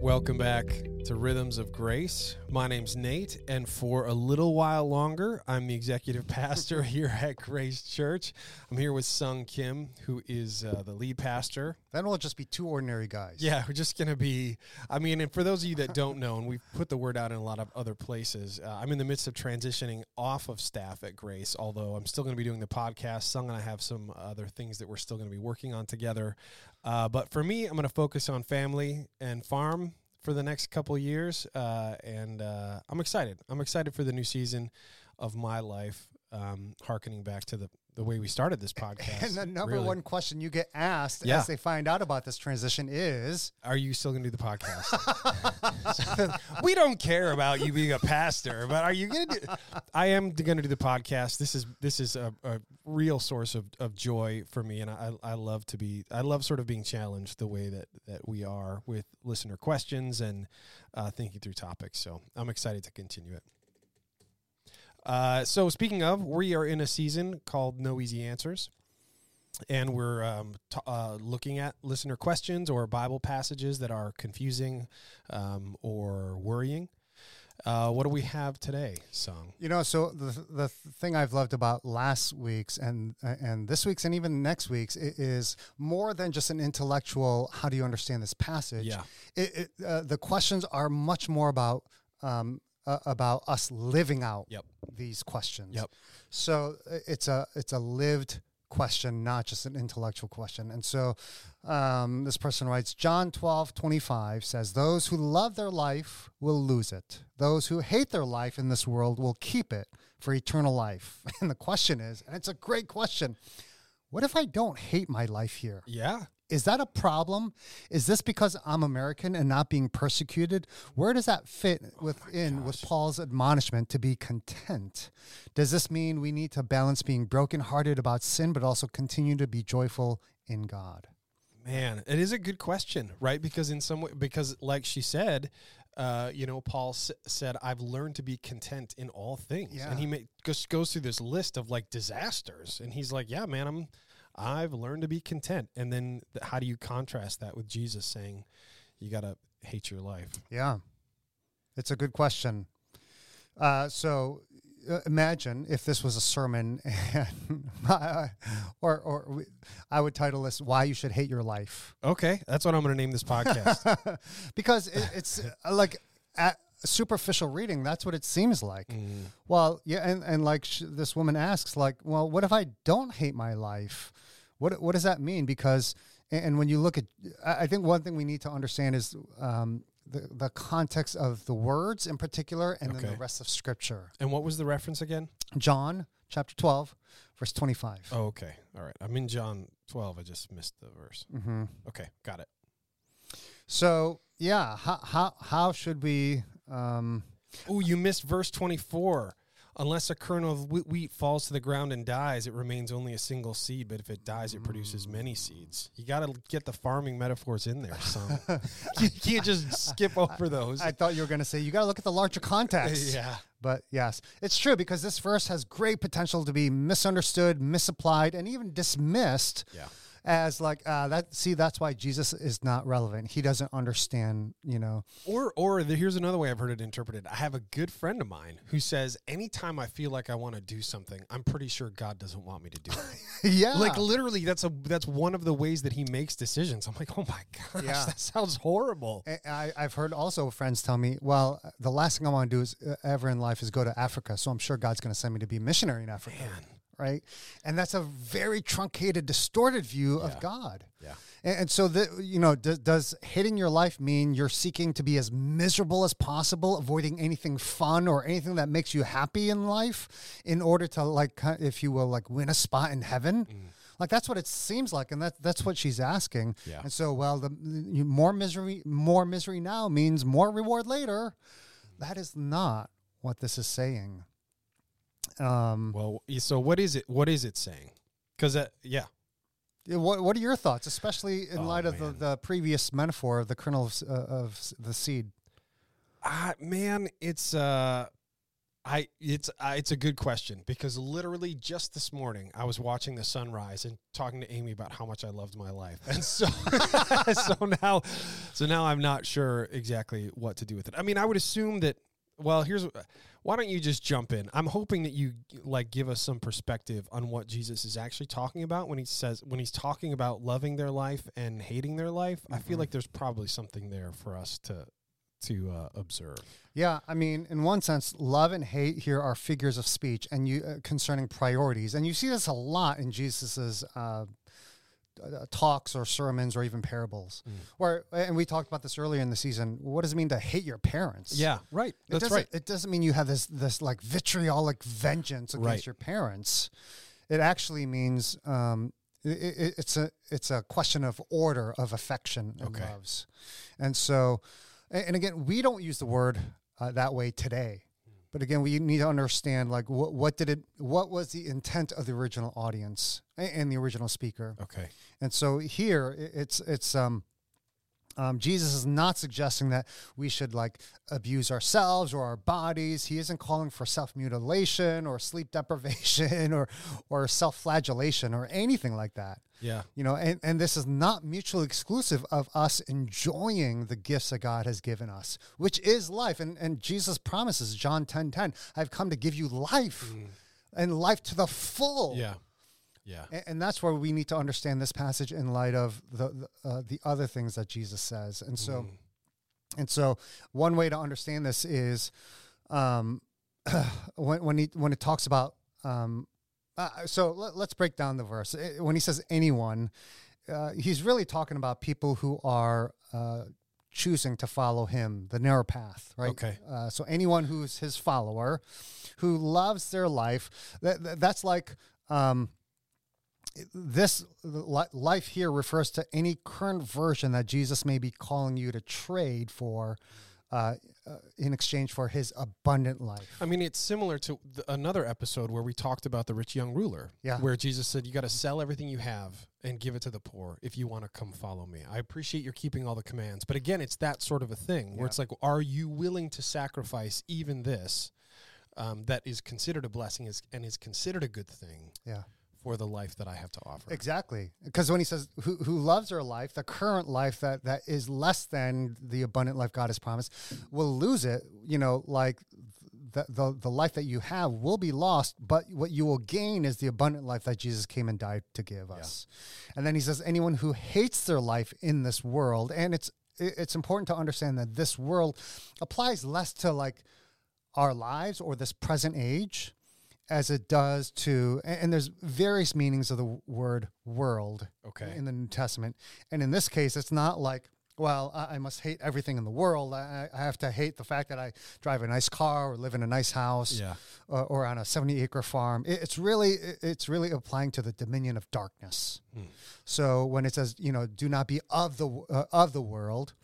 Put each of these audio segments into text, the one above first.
Welcome back to Rhythms of Grace. My name's Nate, and for a little while longer, I'm the executive pastor here at Grace Church. I'm here with Sung Kim, who is uh, the lead pastor. Then we'll just be two ordinary guys. Yeah, we're just going to be. I mean, and for those of you that don't know, and we've put the word out in a lot of other places, uh, I'm in the midst of transitioning off of staff at Grace, although I'm still going to be doing the podcast. Sung and I have some other things that we're still going to be working on together. Uh, but for me, I'm going to focus on family and farm for the next couple years, uh, and uh, I'm excited. I'm excited for the new season of my life. Um, harkening back to the the way we started this podcast. And the number really. one question you get asked Yeah. as they find out about this transition is Are you still going to do the podcast? we don't care about you being a pastor, but are you going to do I am going to do the podcast. This is this is a, a real source of, of joy for me and I I love to be I love sort of being challenged the way that that we are with listener questions and uh, thinking through topics. So, I'm excited to continue it. Uh, so speaking of, we are in a season called No Easy Answers and we're um, t- uh, looking at listener questions or Bible passages that are confusing um, or worrying. Uh, what do we have today, Sung? you know so the the thing I've loved about last week's and and this week's and even next week's is more than just an intellectual how do you understand this passage Yeah. it, it, uh, the questions are much more about um, uh, about us living out Yep. these questions Yep. so it's a it's a lived question not just an intellectual question and so um, this person writes john 12 25 says those who love their life will lose it those who hate their life in this world will keep it for eternal life and the question is and it's a great question what if i don't hate my life here Yeah. Is that a problem? Is this because I'm American and not being persecuted? Where does that fit within with Paul's admonishment to be content? Does this mean we need to balance being brokenhearted about sin, but also continue to be joyful in God? Man, it is a good question, right? Because in some way, because like she said, uh, you know, Paul s- said, "I've learned to be content in all things," Yeah. and he ma- just goes through this list of like disasters, and he's like, "Yeah, man, I'm, I've learned to be content." And then, th- how do you contrast that with Jesus saying, "You got to hate your life"? Yeah, it's a good question. Uh, so uh, imagine if this was a sermon, and or or we, I would title this "Why You Should Hate Your Life." Okay, that's what I'm going to name this podcast. because it, it's uh, like at superficial reading that's what it seems like Mm. well yeah and, and like sh- this woman asks like well what if i don't hate my life what what does that mean because and, when you look at i think one thing we need to understand is um, the, the context of the words in particular and then the rest of scripture and what was the reference again? john chapter 12 verse 25 Oh, okay, all right. I'm in John 12. I just missed the verse. hmm Okay, got it. so yeah how, how, how should we um, Oh, you missed verse 24. Unless a kernel of wheat falls to the ground and dies, it remains only a single seed. But if it dies, it produces mm. many seeds. You got to get the farming metaphors in there, So you can't just skip over those. I thought you were going to say you got to look at the larger context. yeah. But yes, it's true because this verse has great potential to be misunderstood, misapplied, and even dismissed Yeah. As like uh, that. See, that's why Jesus is not relevant. He doesn't understand. You know, Or, or the, here's another way I've heard it interpreted. I have a good friend of mine who says, anytime I feel like I want to do something, I'm pretty sure God doesn't want me to do it. yeah, Like literally, that's a that's one of the ways that he makes decisions. I'm like, oh my gosh, Yeah. that sounds horrible. I've heard also friends tell me, well, the last thing I want to do is uh, ever in life is go to Africa. So I'm sure God's going to send me to be a missionary in Africa. Man. Right. And that's a very truncated, distorted view Yeah. of God. Yeah. And, and so, the, you know, does, does hating your life mean you're seeking to be as miserable as possible, avoiding anything fun or anything that makes you happy in life in order to, like, if you will, like win a spot in heaven? Mm. Like that's what it seems like, and that that's what she's asking. Yeah. And so, well, the, the more misery, more misery now means more reward later. Mm. That is not what this is saying. Um, Well, so what is it? What is it saying? Because uh, yeah, What What are your thoughts, especially in Oh, light of the, the previous metaphor of the kernel of, uh, of the seed? uh, man, it's uh, I it's uh, it's a good question because literally just this morning I was watching the sunrise and talking to Amy about how much I loved my life, and so so now so now I'm not sure exactly what to do with it. I mean, I would assume that. Well, here's why don't you just jump in? I'm hoping that you like give us some perspective on what Jesus is actually talking about when he says when he's talking about loving their life and hating their life. I feel Mhm. like there's probably something there for us to to uh, observe. Yeah, I mean, in one sense, love and hate here are figures of speech, and you uh, concerning priorities, and you see this a lot in Jesus's uh, uh, talks or sermons or even parables. Mm. Where, and we talked about this earlier in the season. What does it mean to hate your parents? Yeah, right. It That's doesn't- right. It doesn't mean you have this this like vitriolic vengeance against Right. your parents. It actually means um, i i it's a it's a question of order of affection and Okay. loves, and so, and, and again, we don't use the word uh, that way today. But again, we need to understand like what what did it what was the intent of the original audience and the original speaker. Okay. And so here it's it's um um, Jesus is not suggesting that we should like abuse ourselves or our bodies. He isn't calling for self mutilation or sleep deprivation or or self flagellation or anything like that. Yeah. You know, and, and this is not mutually exclusive of us enjoying the gifts that God has given us, which is life. And and Jesus promises, John 10 10, I've come to give you life and life to the full. Yeah. Yeah. And, and that's where we need to understand this passage in light of the the, uh, the other things that Jesus says. And so, Mm. and so, one way to understand this is um, when when he when it talks about. Um, uh, so let, let's break down the verse. When he says anyone, uh, he's really talking about people who are uh, choosing to follow him, the narrow path, right? Okay. Uh, so anyone who's his follower, who loves their life, that, that- that's like um, this life here refers to any current version that Jesus may be calling you to trade for. Uh, uh, in exchange for his abundant life. I mean, it's similar to th- another episode where we talked about the rich young ruler. Yeah. Where Jesus said, You got to sell everything you have and give it to the poor if you want to come follow me. I appreciate you're keeping all the commands. But again, it's that sort of a thing where Yeah. it's like, Are you willing to sacrifice even this um, that is considered a blessing is, and is considered a good thing Yeah. For the life that I have to offer? Exactly. Because when he says who, who loves their life, the current life that, that is less than the abundant life God has promised, will lose it. You know, like the, the, the life that you have will be lost, but what you will gain is the abundant life that Jesus came and died to give us. And then he says, anyone who hates their life in this world, and it's it's important to understand that this world applies less to like our lives or this present age as it does to and, there's various meanings of the word world Okay. in the new testament and in this case it's not like well i, must hate everything in the world I, have to hate the fact that i drive a nice car or live in a nice house Yeah. or, or on a 70 acre farm it's really it's really applying to the dominion of darkness Hmm. so when it says you know do not be of the uh, of the world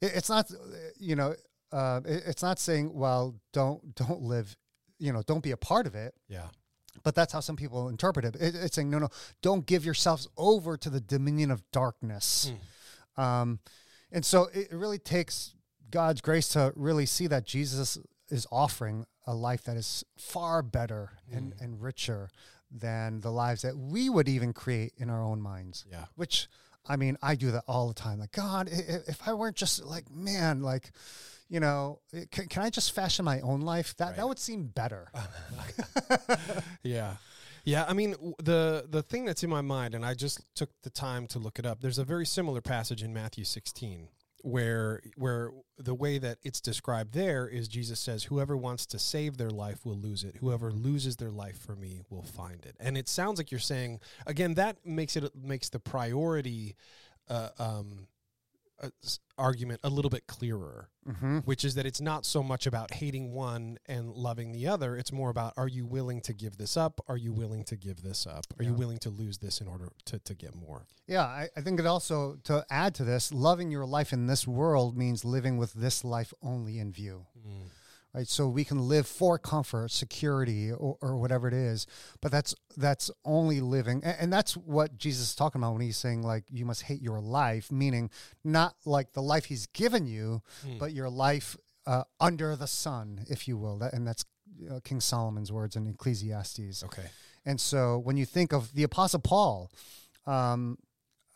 it's not uh, you know uh, it's not saying well don't don't live you know don't be a part of it Yeah. but that's how some people interpret it. it it's saying no no don't give yourselves over to the dominion of darkness um, and so it, it really takes god's grace to really see that jesus is offering a life that is far better and, and richer than the lives that we would even create in our own minds Yeah. which I mean, I do that all the time. Like, God, if I weren't just like, man, like, you know, eh, can, can I just fashion my own life? That Right. that would seem better. Yeah. Yeah, I mean the the thing that's in my mind and I just took the time to look it up. There's a very similar passage in Matthew 16 where where the way that it's described there is Jesus says whoever wants to save their life will lose it. Whoever loses their life for me will find it. And it sounds like you're saying again that makes it makes the priority uh, um uh, argument a little bit clearer mm-hmm. which is that it's not so much about hating one and loving the other. It's more about are you willing to give this up? Are you willing to give this up? Are you willing to lose this in order to, to get more? Yeah, I, I think it also, to add to this, loving your life in this world means living with this life only in view. Right? So we can live for comfort, security, or, or whatever it is, but that's that's only living, and, and that's what Jesus is talking about when he's saying like you must hate your life, meaning not like the life He's given you, Mm. but your life uh, under the sun, if you will. That, and that's uh, King Solomon's words in Ecclesiastes. Okay. And so when you think of the Apostle Paul, um,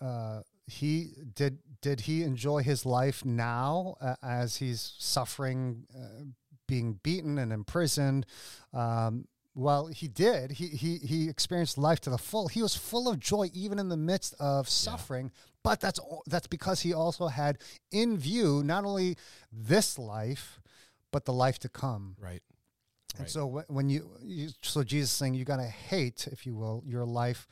uh, he did did he enjoy his life now uh, as he's suffering, uh, being beaten and imprisoned? Um, well, he did. He, he he experienced life to the full. He was full of joy even in the midst of suffering. But that's that's because he also had in view not only this life, but the life to come. Right. And Right. so when you, you so Jesus is saying you got to hate, if you will, your life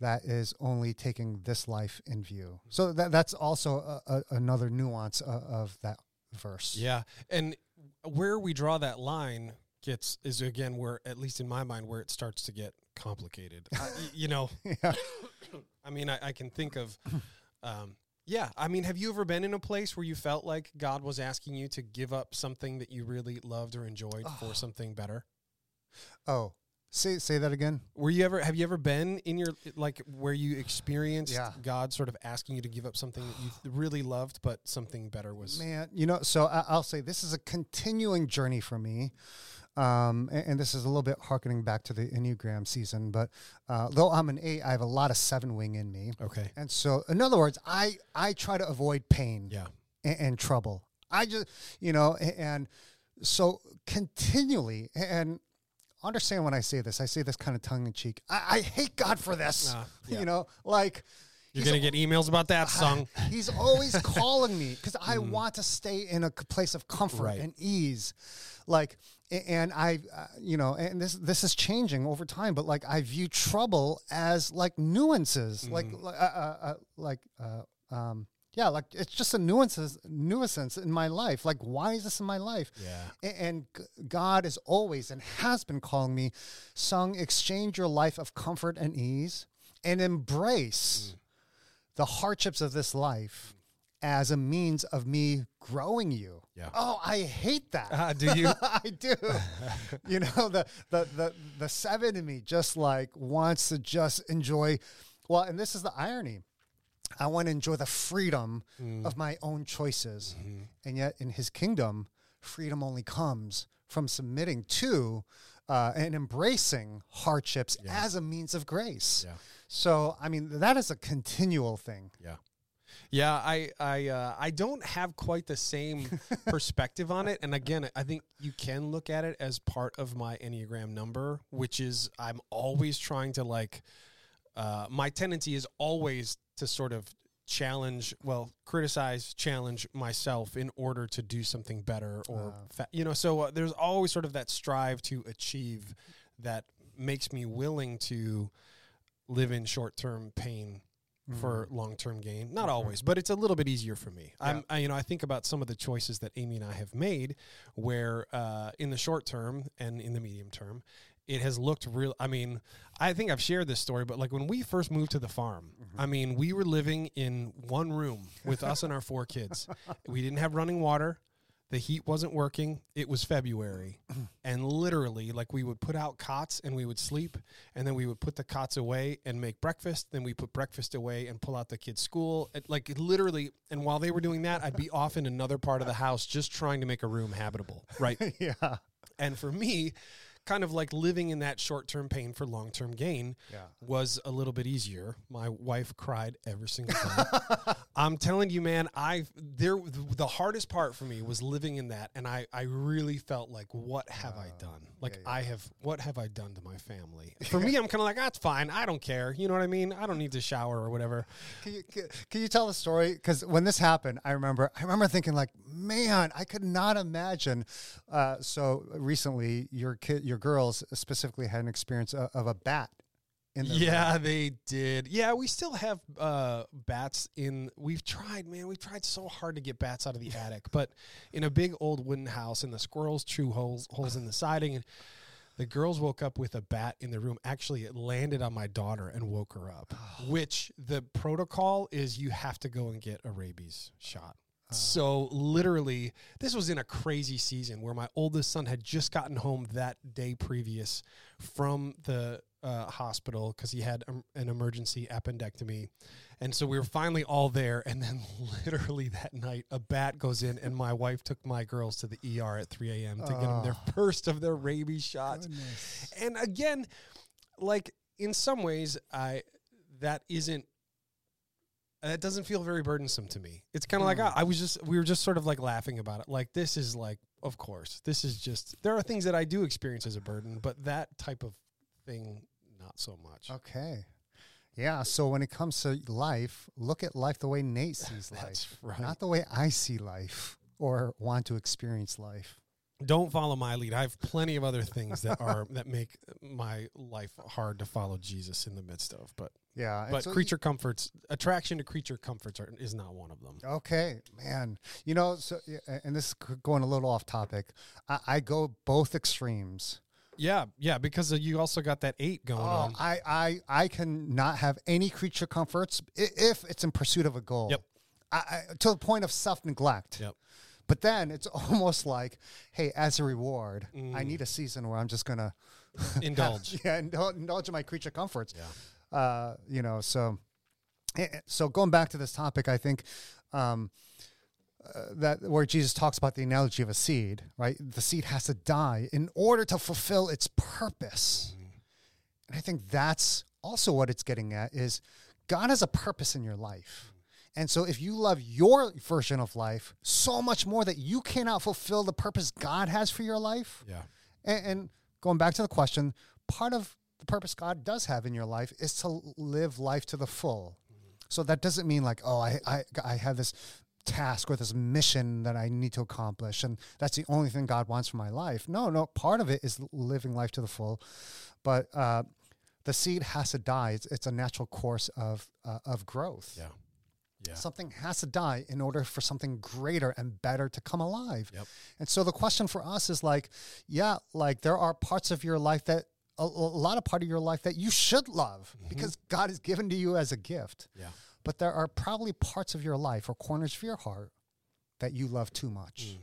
that is only taking this life in view. So that that's also a, a, another nuance of, of that verse. Yeah, and where we draw that line gets is again where, at least in my mind, where it starts to get complicated. I, you know, Yeah. I mean, I, I can think of, um, yeah. I mean, have you ever been in a place where you felt like God was asking you to give up something that you really loved or enjoyed for something better? Oh, say say that again. Were you ever? Have you ever been in your like where you experienced Yeah. God sort of asking you to give up something that you really loved, but something better was? Man, you know, so I, I'll say this is a continuing journey for me. Um, and, and this is a little bit harkening back to the Enneagram season, but uh, though I'm an eight, I have a lot of seven wing in me. Okay. And so, in other words, I, I try to avoid pain. Yeah. and, and trouble. I just, you know, and so continually, and understand when I say this, I say this kind of tongue in cheek. I, I hate God for this. Ah, yeah. You know, like You're gonna get emails about that song. He's always calling me because I want to stay in a place of comfort Mm. Right. and ease. Like, and I, uh, you know, and this this is changing over time. But like, I view trouble as like nuances, like, Mm. like, uh, uh, uh, like, uh, um, yeah, like it's just a nuances, nuisance in my life. Like, why is this in my life? Yeah. And God is always and has been calling me, Sung, exchange your life of comfort and ease and Mm. embrace the hardships of this life as a means of me growing you. Yeah. Oh, I hate that. Ah, do you? I do. you know, the, the the the seven in me just like wants to just enjoy well, and this is the irony. I want to enjoy the freedom Mm. of my own choices. Mm-hmm. And yet in his kingdom, freedom only comes from submitting to uh, and embracing hardships as a means of grace. Yeah. So, I mean, that is a continual thing. Yeah. Yeah, I I uh, I don't have quite the same perspective on it, and again, I think you can look at it as part of my enneagram number, which is I'm always trying to like. Uh, my tendency is always to sort of challenge, well, criticize, challenge myself in order to do something better, or fa- you know. So uh, there's always sort of that strive to achieve that makes me willing to live in short-term pain for long-term gain. Not always, but it's a little bit easier for me. I'm, I, you know, I think about some of the choices that Amy and I have made, where uh, in the short term and in the medium term, it has looked real. I mean, I think I've shared this story, but like when we first moved to the farm, mm-hmm. I mean, we were living in one room with us and our four kids. We didn't have running water. The heat wasn't working. It was February. and literally, like, we would put out cots and we would sleep, and then we would put the cots away and make breakfast. Then we put breakfast away and pull out the kids' school. It, like, it literally, and while they were doing that, I'd be off in another part of the house just trying to make a room habitable, right? yeah. And for me, kind of like living in that short term pain for long term gain Yeah. was a little bit easier. My wife cried every single time. I'm telling you, man, I there the hardest part for me was living in that, and I I really felt like, what have I done? Like yeah, I have, what have I done to my family? For me, I'm kind of like, that's fine. I don't care. You know what I mean? I don't need to shower or whatever. Can you, can, can you tell the story? Because when this happened, I remember I remember thinking like, man, I could not imagine. Uh, so recently, your kid, your girls specifically had an experience of, of a bat. In the Yeah, they did. Yeah, we still have uh, bats in. We've tried, man. We've tried so hard to get bats out of the attic, but in a big old wooden house, and the squirrels chew holes holes in the siding, and the girls woke up with a bat in the room. Actually, it landed on my daughter and woke her up. Which the protocol is, you have to go and get a rabies shot. So literally, this was in a crazy season where my oldest son had just gotten home that day previous from the uh, hospital because he had um, an emergency appendectomy, and so we were finally all there. And then literally that night, a bat goes in, and my wife took my girls to the ER at 3 a.m. to get them their Oh. first of their rabies shots. And again, like in some ways, I that isn't that doesn't feel very burdensome to me. It's kind of like I, I was just we were just sort of like laughing about it. Like this is like of course this is just there are things that I do experience as a burden, but that type of thing not so much. Okay. Yeah. So when it comes to life, look at life the way Nate sees life, That's right. not the way I see life or want to experience life. Don't follow my lead. I have plenty of other things that are that make my life hard to follow Jesus in the midst of. But Yeah. but so- creature comforts attraction to creature comforts are, is not one of them. Okay, man. You know, so and this is going a little off topic. I, I go both extremes. Yeah, yeah, because you also got that eight going Oh, on. I, I, I can not have any creature comforts if it's in pursuit of a goal. Yep. I, I, to the point of self neglect. Yep. But then it's almost like, hey, as a reward, I Mm. need a season where I'm just gonna Indulge. yeah, indul- indulge in my creature comforts. Yeah. Uh, you know, so eh, eh, so going back to this topic, I think um, uh, that where Jesus talks about the analogy of a seed, right? The seed has to die in order to fulfill its purpose. And I think that's also what it's getting at is God has a purpose in your life. And so if you love your version of life so much more that you cannot fulfill the purpose God has for your life, Yeah. and, and going back to the question, part of the purpose God does have in your life is to live life to the full. So that doesn't mean like, oh, I, I, I have this task or this mission that I need to accomplish, and that's the only thing God wants for my life. No, no, part of it is living life to the full, but uh, the seed has to die. It's, it's a natural course of uh, of growth. Yeah. Yeah. Something has to die in order for something greater and better to come alive. Yep. And so the question for us is like, yeah, like there are parts of your life that a, a lot of part of your life that you should love mm-hmm. because God has given to you as a gift. Yeah. But there are probably parts of your life or corners of your heart that you love too much mm.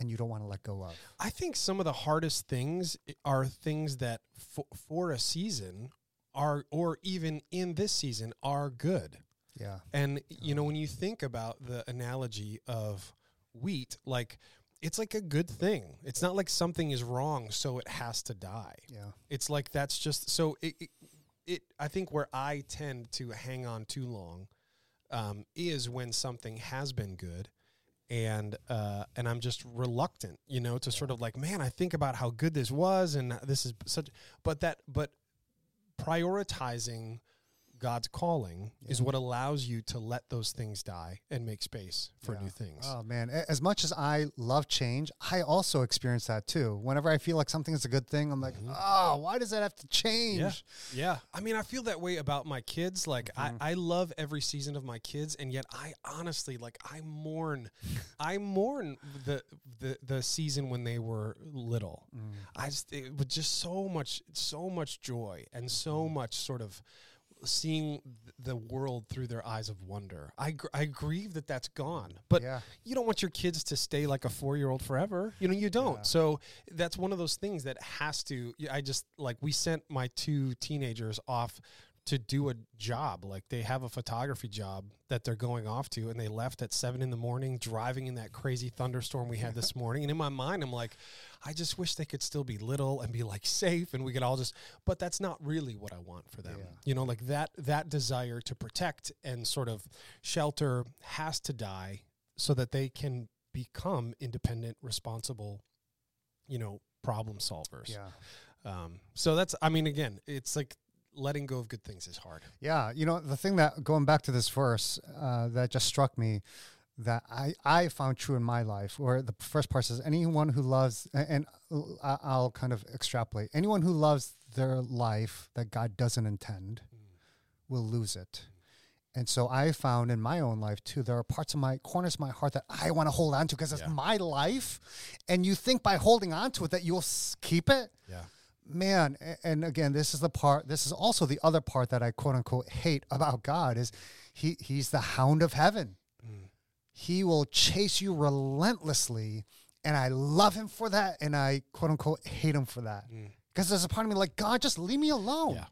and you don't want to let go of. I think some of the hardest things are things that for, for a season are, or even in this season, are good. Yeah. And you know, when you think about the analogy of wheat, like it's like a good thing. It's not like something is wrong, so it has to die. Yeah. It's like that's just so it. it, it I think where I tend to hang on too long um, is when something has been good, and uh, and I'm just reluctant, you know, to sort of like, man, I think about how good this was, and this is such, but that, but prioritizing God's calling is what allows you to let those things die and make space for Yeah. new things. Oh man, as much as I love change, I also experience that too. Whenever I feel like something is a good thing, I'm like, mm-hmm. oh, why does that have to change? Mm-hmm. Yeah. Yeah. I mean, I feel that way about my kids. Like, I, mm-hmm. I love every season of my kids, and yet I honestly, like, I mourn, I mourn the, the, the season when they were little. Mm. I just, it was just so much, so much joy and so mm-hmm. much sort of seeing the world through their eyes of wonder. I, gr- I grieve that that's gone, but Yeah. you don't want your kids to stay like a four year old forever. You know, you don't. Yeah. So that's one of those things that has to. I just like we sent my two teenagers off to do a job. Like they have a photography job that they're going off to, and they left at seven in the morning, driving in that crazy thunderstorm we had this morning. And in my mind, I'm like, I just wish they could still be little and be like safe, and we could all just. But that's not really what I want for them. Yeah. You know, like that that desire to protect and sort of shelter has to die so that they can become independent, responsible, you know, problem solvers. Yeah. Um, so that's, I mean, again, it's like letting go of good things is hard. Yeah, you know the thing that going back to this verse uh, that just struck me that I I found true in my life, where the first part says anyone who loves and I- I'll kind of extrapolate anyone who loves their life that God doesn't intend will lose it. And so I found in my own life too, there are parts of my corners of my heart that I want to hold on to because it's Yeah. my life. And you think by holding on to it that you'll keep it Yeah. Man and again this is the part this is also the other part that i quote unquote hate about god is he he's the hound of heaven mm. he will chase you relentlessly. And I love him for that. And I quote unquote hate him for that. Mm. Because there's a part of me like, God, just leave me alone. Yeah.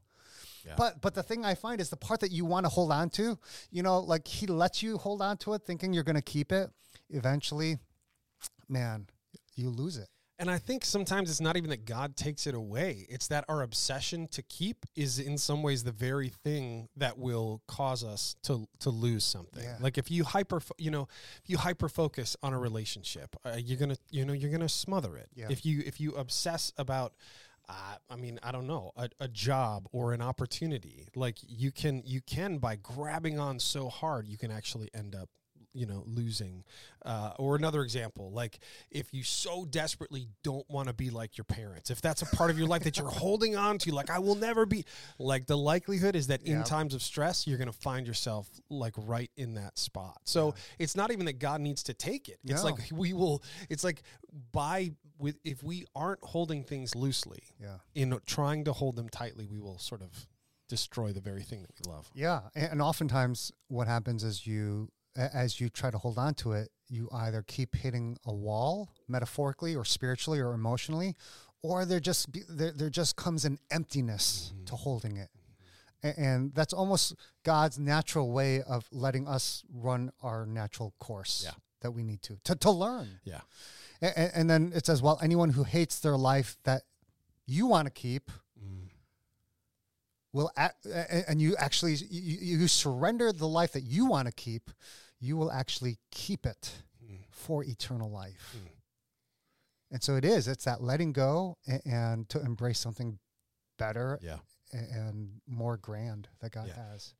Yeah. But but the thing I find is the part that you want to hold on to, you know, like he lets you hold on to it thinking you're gonna keep it. Eventually, man, you lose it. And I think sometimes it's not even that God takes it away. It's that our obsession to keep is in some ways the very thing that will cause us to to lose something. Yeah. Like if you hyper, you know, if you hyper focus on a relationship, uh, you're gonna, you know, you're gonna smother it. Yeah. If you if you obsess about. Uh, I mean, I don't know, a, a job or an opportunity. Like you can, you can by grabbing on so hard, you can actually end up you know losing uh, or another example like if you so desperately don't want to be like your parents if that's a part of your life that you're holding on to like i will never be like the likelihood is that in times of stress you're going to find yourself like right in that spot. So it's not even that god needs to take it. It's No. like we will it's like by with if we aren't holding things loosely Yeah. in trying to hold them tightly we will sort of destroy the very thing that we love. Yeah, and, oftentimes what happens is you, as you try to hold on to it, you either keep hitting a wall, metaphorically or spiritually or emotionally, or there just be, there there just comes an emptiness mm-hmm. to holding it, A- and that's almost God's natural way of letting us run our natural course Yeah. that we need to to to learn. yeah And, and then it says, well, anyone who hates their life that you want to keep mm-hmm. will, act, and you actually you, you surrender the life that you want to keep, you will actually keep it for eternal life. And so it is. It's that letting go and, and to embrace something better yeah a- and more grand that God Yeah. has.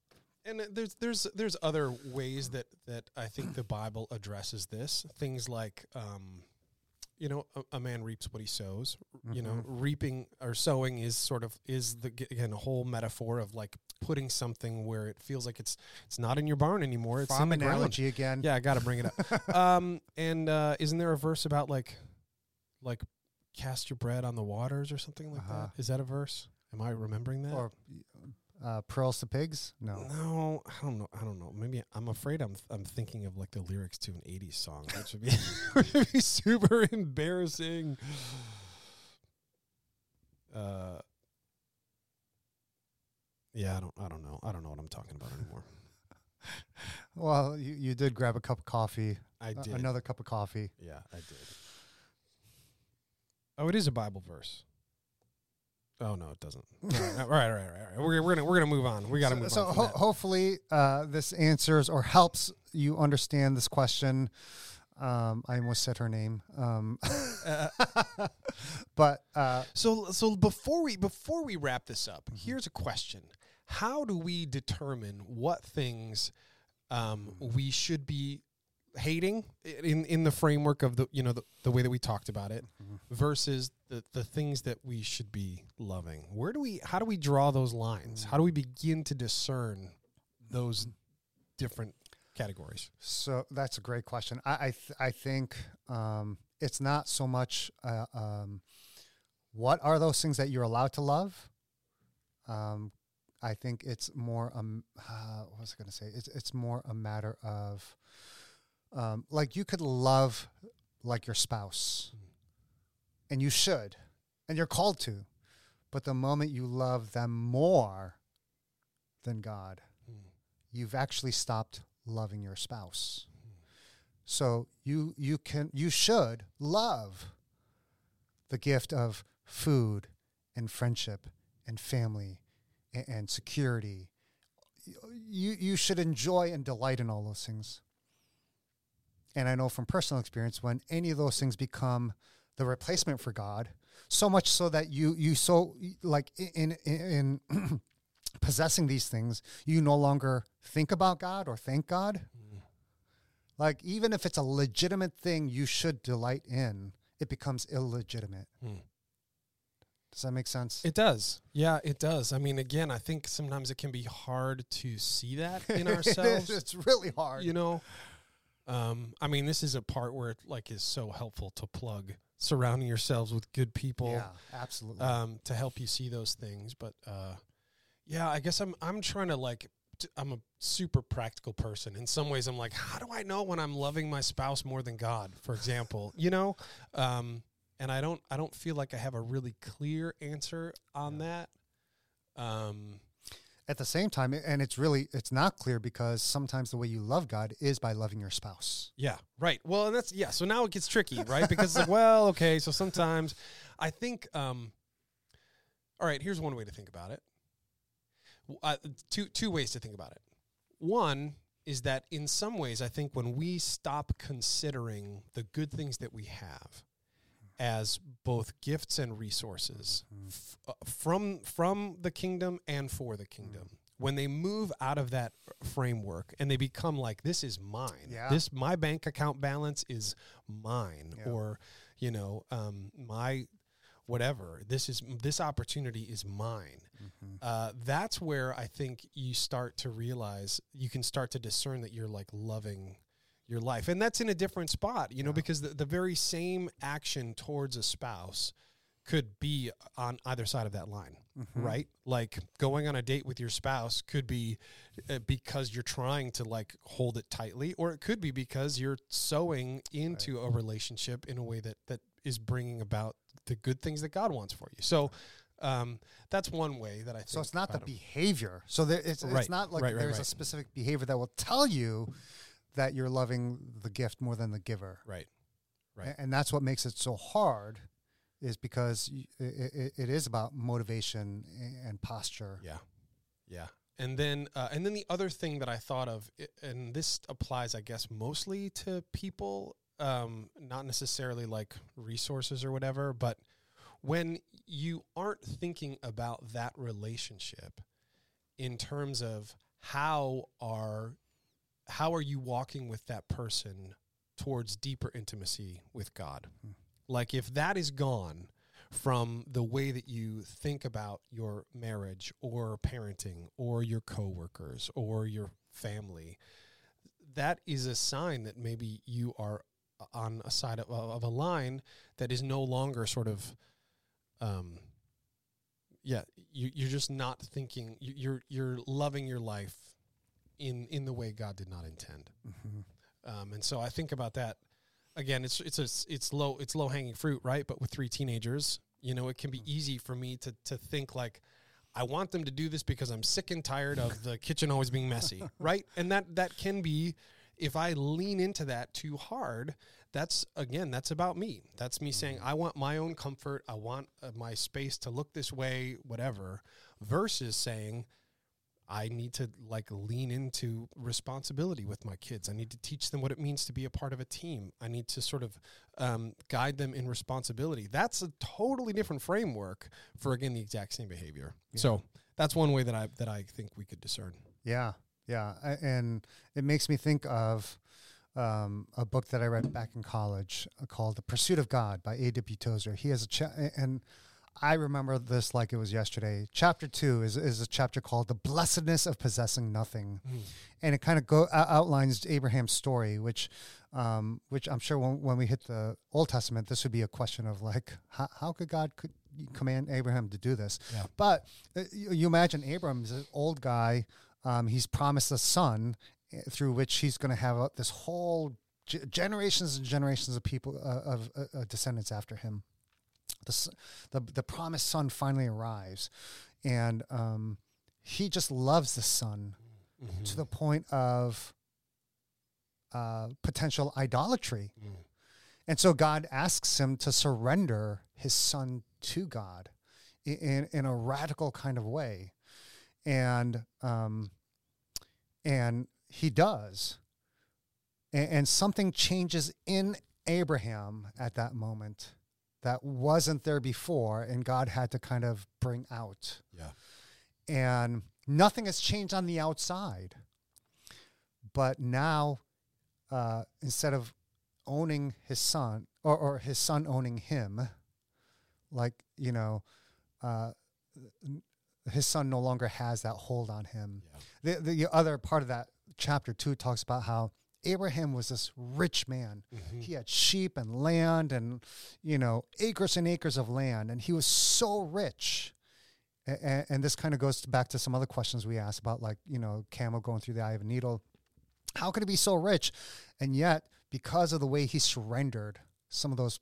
and uh, there's there's there's other ways that that I think the Bible addresses this. Things like, um, you know, a, a man reaps what he sows. You know, reaping or sowing is sort of is the again a whole metaphor of like putting something where it feels like it's it's not in your barn anymore. It's Farm in the ground. analogy again. Yeah, I got to bring it up. um, and uh, isn't there a verse about like like cast your bread on the waters or something like Uh-huh. that? Is that a verse? Am I remembering that? Or uh, pearls to pigs? No. No, I don't know. I don't know. Maybe I'm afraid I'm I'm thinking of like the lyrics to an '80s song, which would be which would be super embarrassing. Uh, yeah, I don't. I don't know. I don't know what I'm talking about anymore. Well, you, you did grab a cup of coffee, I did. another cup of coffee. Yeah, I did. Oh, it is a Bible verse. Oh no, it doesn't. all right, all right, all right, all right. We're, we're gonna we're gonna move on. We got to so, move so on. ho- hopefully uh, this answers or helps you understand this question. Um, I almost said her name, um, but uh, So so before we before we wrap this up, here's a question: How do we determine what things um, we should be hating in in the framework of the you know the, the way that we talked about it versus the the things that we should be loving? Where do we how do we draw those lines? How do we begin to discern those different categories? so that's a great question. I I, th- I think um, it's not so much uh, um, what are those things that you're allowed to love. Um, I think it's more um uh, what was I going to say? It's it's more a matter of um, like you could love like your spouse, mm. and you should, and you're called to, but the moment you love them more than God, mm. you've actually stopped loving your spouse. Mm. So you you can you should love the gift of food and friendship and family and, and security. You you should enjoy and delight in all those things. And I know from personal experience when any of those things become the replacement for God, so much so that you you so like in in, in possessing these things, you no longer think about God or thank God. Mm. Like even if it's a legitimate thing you should delight in, it becomes illegitimate. Hmm. Does that make sense? It does. Yeah, it does. I mean, again, I think sometimes it can be hard to see that in ourselves. it's really hard. you know, um, I mean, this is a part where it like is so helpful to plug surrounding yourselves with good people yeah, absolutely. um, to help you see those things. But uh, yeah, I guess I'm I'm trying to like t- I'm a super practical person. In some ways, I'm like, how do I know when I'm loving my spouse more than God? For example, you know, um, and I don't I don't feel like I have a really clear answer on that. Um, At the same time, and it's really it's not clear because sometimes the way you love God is by loving your spouse. Yeah, right. Well, and that's yeah. So now it gets tricky, right? Because like, well, okay. So sometimes I think, um, all right. Here's one way to think about it. Uh, two two ways to think about it. One is that in some ways, I think when we stop considering the good things that we have as both gifts and resources f- uh, from from the kingdom and for the kingdom. When they move out of that framework and they become like this is mine. Yeah. this my bank account balance is mine Yeah. or you know um, my whatever this is this opportunity is mine. Uh, that's where i think you start to realize you can start to discern that you're like loving your life and that's in a different spot you know because the, the very same action towards a spouse could be on either side of that line right? Like going on a date with your spouse could be uh, because you're trying to like hold it tightly or it could be because you're sowing into a relationship in a way that that is bringing about the good things that God wants for you. So um, that's one way that I think So it's not the behavior. So there, it's Right, it's not like right, right, there's a specific behavior that will tell you that you're loving the gift more than the giver. right Right. And that's what makes it so hard, is because y- i i it is about motivation and posture. Yeah, yeah. And then, uh, and then the other thing that I thought of, and this applies, I guess, mostly to people, um, not necessarily like resources or whatever, but when you aren't thinking about that relationship in terms of how are how are you walking with that person towards deeper intimacy with God? Like if that is gone from the way that you think about your marriage or parenting or your coworkers or your family, that is a sign that maybe you are on a side of, of a line that is no longer sort of um yeah you, you're just not thinking you're you're loving your life in in the way god did not intend um, and so I think about that again. It's it's a, it's low it's low hanging fruit, right? But with three teenagers, you know, it can be easy for me to to think like, I want them to do this because I'm sick and tired of the kitchen always being messy, right? And that that can be, if I lean into that too hard, that's again that's about me. That's me saying I want my own comfort. I want uh, my space to look this way, whatever. Versus saying. I need to like lean into responsibility with my kids. I need to teach them what it means to be a part of a team. I need to sort of um, guide them in responsibility. That's a totally different framework for again the exact same behavior. So that's one way that I that I think we could discern. Yeah, yeah, A- and it makes me think of um, a book that I read back in college uh, called "The Pursuit of God" by A.W. Tozer. He has a cha- and I remember this like it was yesterday. Chapter two is is a chapter called "The Blessedness of Possessing Nothing," and it kind of go uh, outlines Abraham's story, which. Um, which I'm sure when, when we hit the Old Testament, this would be a question of like, how, how could God could command Abraham to do this? Yeah. But uh, you, you imagine Abram is an old guy. Um, he's promised a son eh, through which he's going to have uh, this whole ge- generations and generations of people uh, of uh, uh, descendants after him. The, the the promised son finally arrives, and um, he just loves the son to the point of uh, potential idolatry. And so God asks him to surrender his son to God in, in a radical kind of way. And, um, and he does. And, and something changes in Abraham at that moment that wasn't there before, and God had to kind of bring out Yeah. and nothing has changed on the outside. But now, uh, instead of owning his son or, or his son owning him, like, you know, uh, his son no longer has that hold on him. The, the other part of that chapter two talks about how Abraham was this rich man. Mm-hmm. He had sheep and land and, you know, acres and acres of land. And he was so rich and, and this kind of goes back to some other questions we asked about, like you know, camel going through the eye of a needle. How could he be so rich, and yet because of the way he surrendered some of those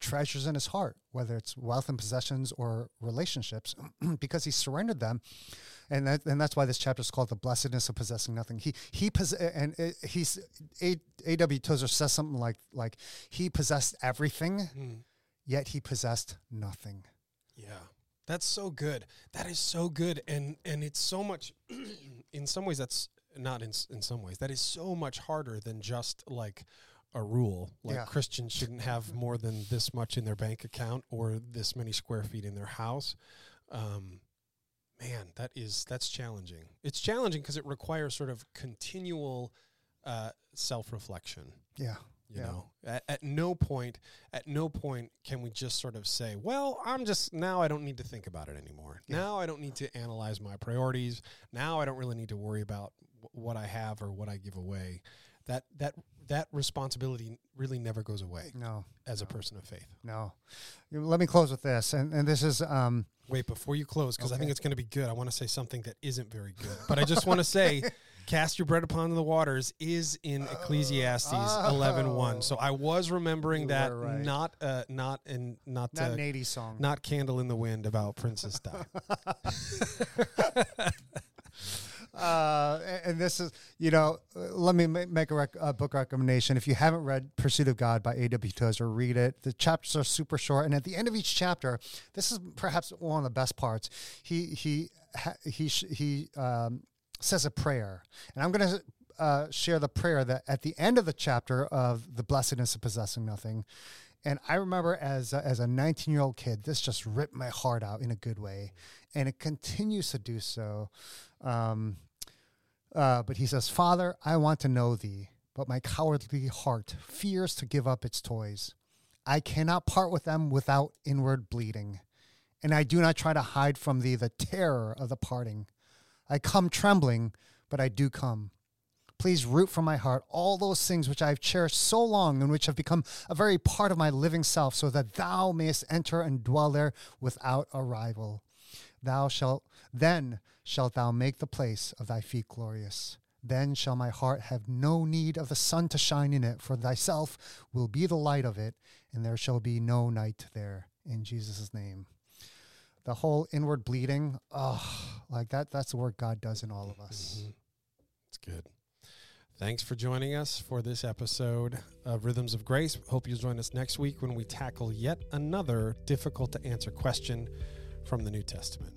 treasures in his heart, whether it's wealth and possessions or relationships, because he surrendered them, and that, and that's why this chapter is called the blessedness of possessing nothing. He he pos- and it, he's A. A. W. Tozer says something like like he possessed everything, Mm. yet he possessed nothing. Yeah. That's so good. That is so good and and it's so much in some ways that's not in in some ways that is so much harder than just like a rule like Yeah. Christians shouldn't have more than this much in their bank account or this many square feet in their house. Um man, that is that's challenging. It's challenging because it requires sort of continual uh, self-reflection Yeah, you Yeah. know at, at no point at no point can we just sort of say well i'm just now i don't need to think about it anymore Yeah. now i don't need to analyze my priorities now i don't really need to worry about wh- what i have or what i give away that that that responsibility really never goes away no, as a person of faith no. Let me close with this, and and this is um wait before you close because i think it's going to be good i want to say something that isn't very good but i just want to say cast your bread upon the waters is in ecclesiastes Oh. 11.1 so i was remembering You that right. not uh not in not not uh, an '80s song. not candle in the wind about princess di uh, and this is, you know, uh, let me make a, rec- a book recommendation. If you haven't read Pursuit of God by A.W. Tozer, read it. The chapters are super short, and at the end of each chapter, this is perhaps one of the best parts. He he he he um, says a prayer, and I'm going to uh, share the prayer that at the end of the chapter of the blessedness of possessing nothing. And I remember as a, as a 19 year old kid, this just ripped my heart out in a good way, and it continues to do so. Um, uh, but he says, Father, I want to know thee, but my cowardly heart fears to give up its toys. I cannot part with them without inward bleeding, and I do not try to hide from thee the terror of the parting. I come trembling, but I do come. Please root from my heart all those things which I have cherished so long and which have become a very part of my living self, so that thou mayest enter and dwell there without a rival. Thou shalt then shalt thou make the place of thy feet glorious. Then shall my heart have no need of the sun to shine in it, for thyself will be the light of it, and there shall be no night there. In Jesus' name. The whole inward bleeding, oh, like that, that's the work God does in all of us. Mhm. It's good. Thanks for joining us for this episode of Rhythms of Grace. Hope you'll join us next week when we tackle yet another difficult to answer question from the New Testament.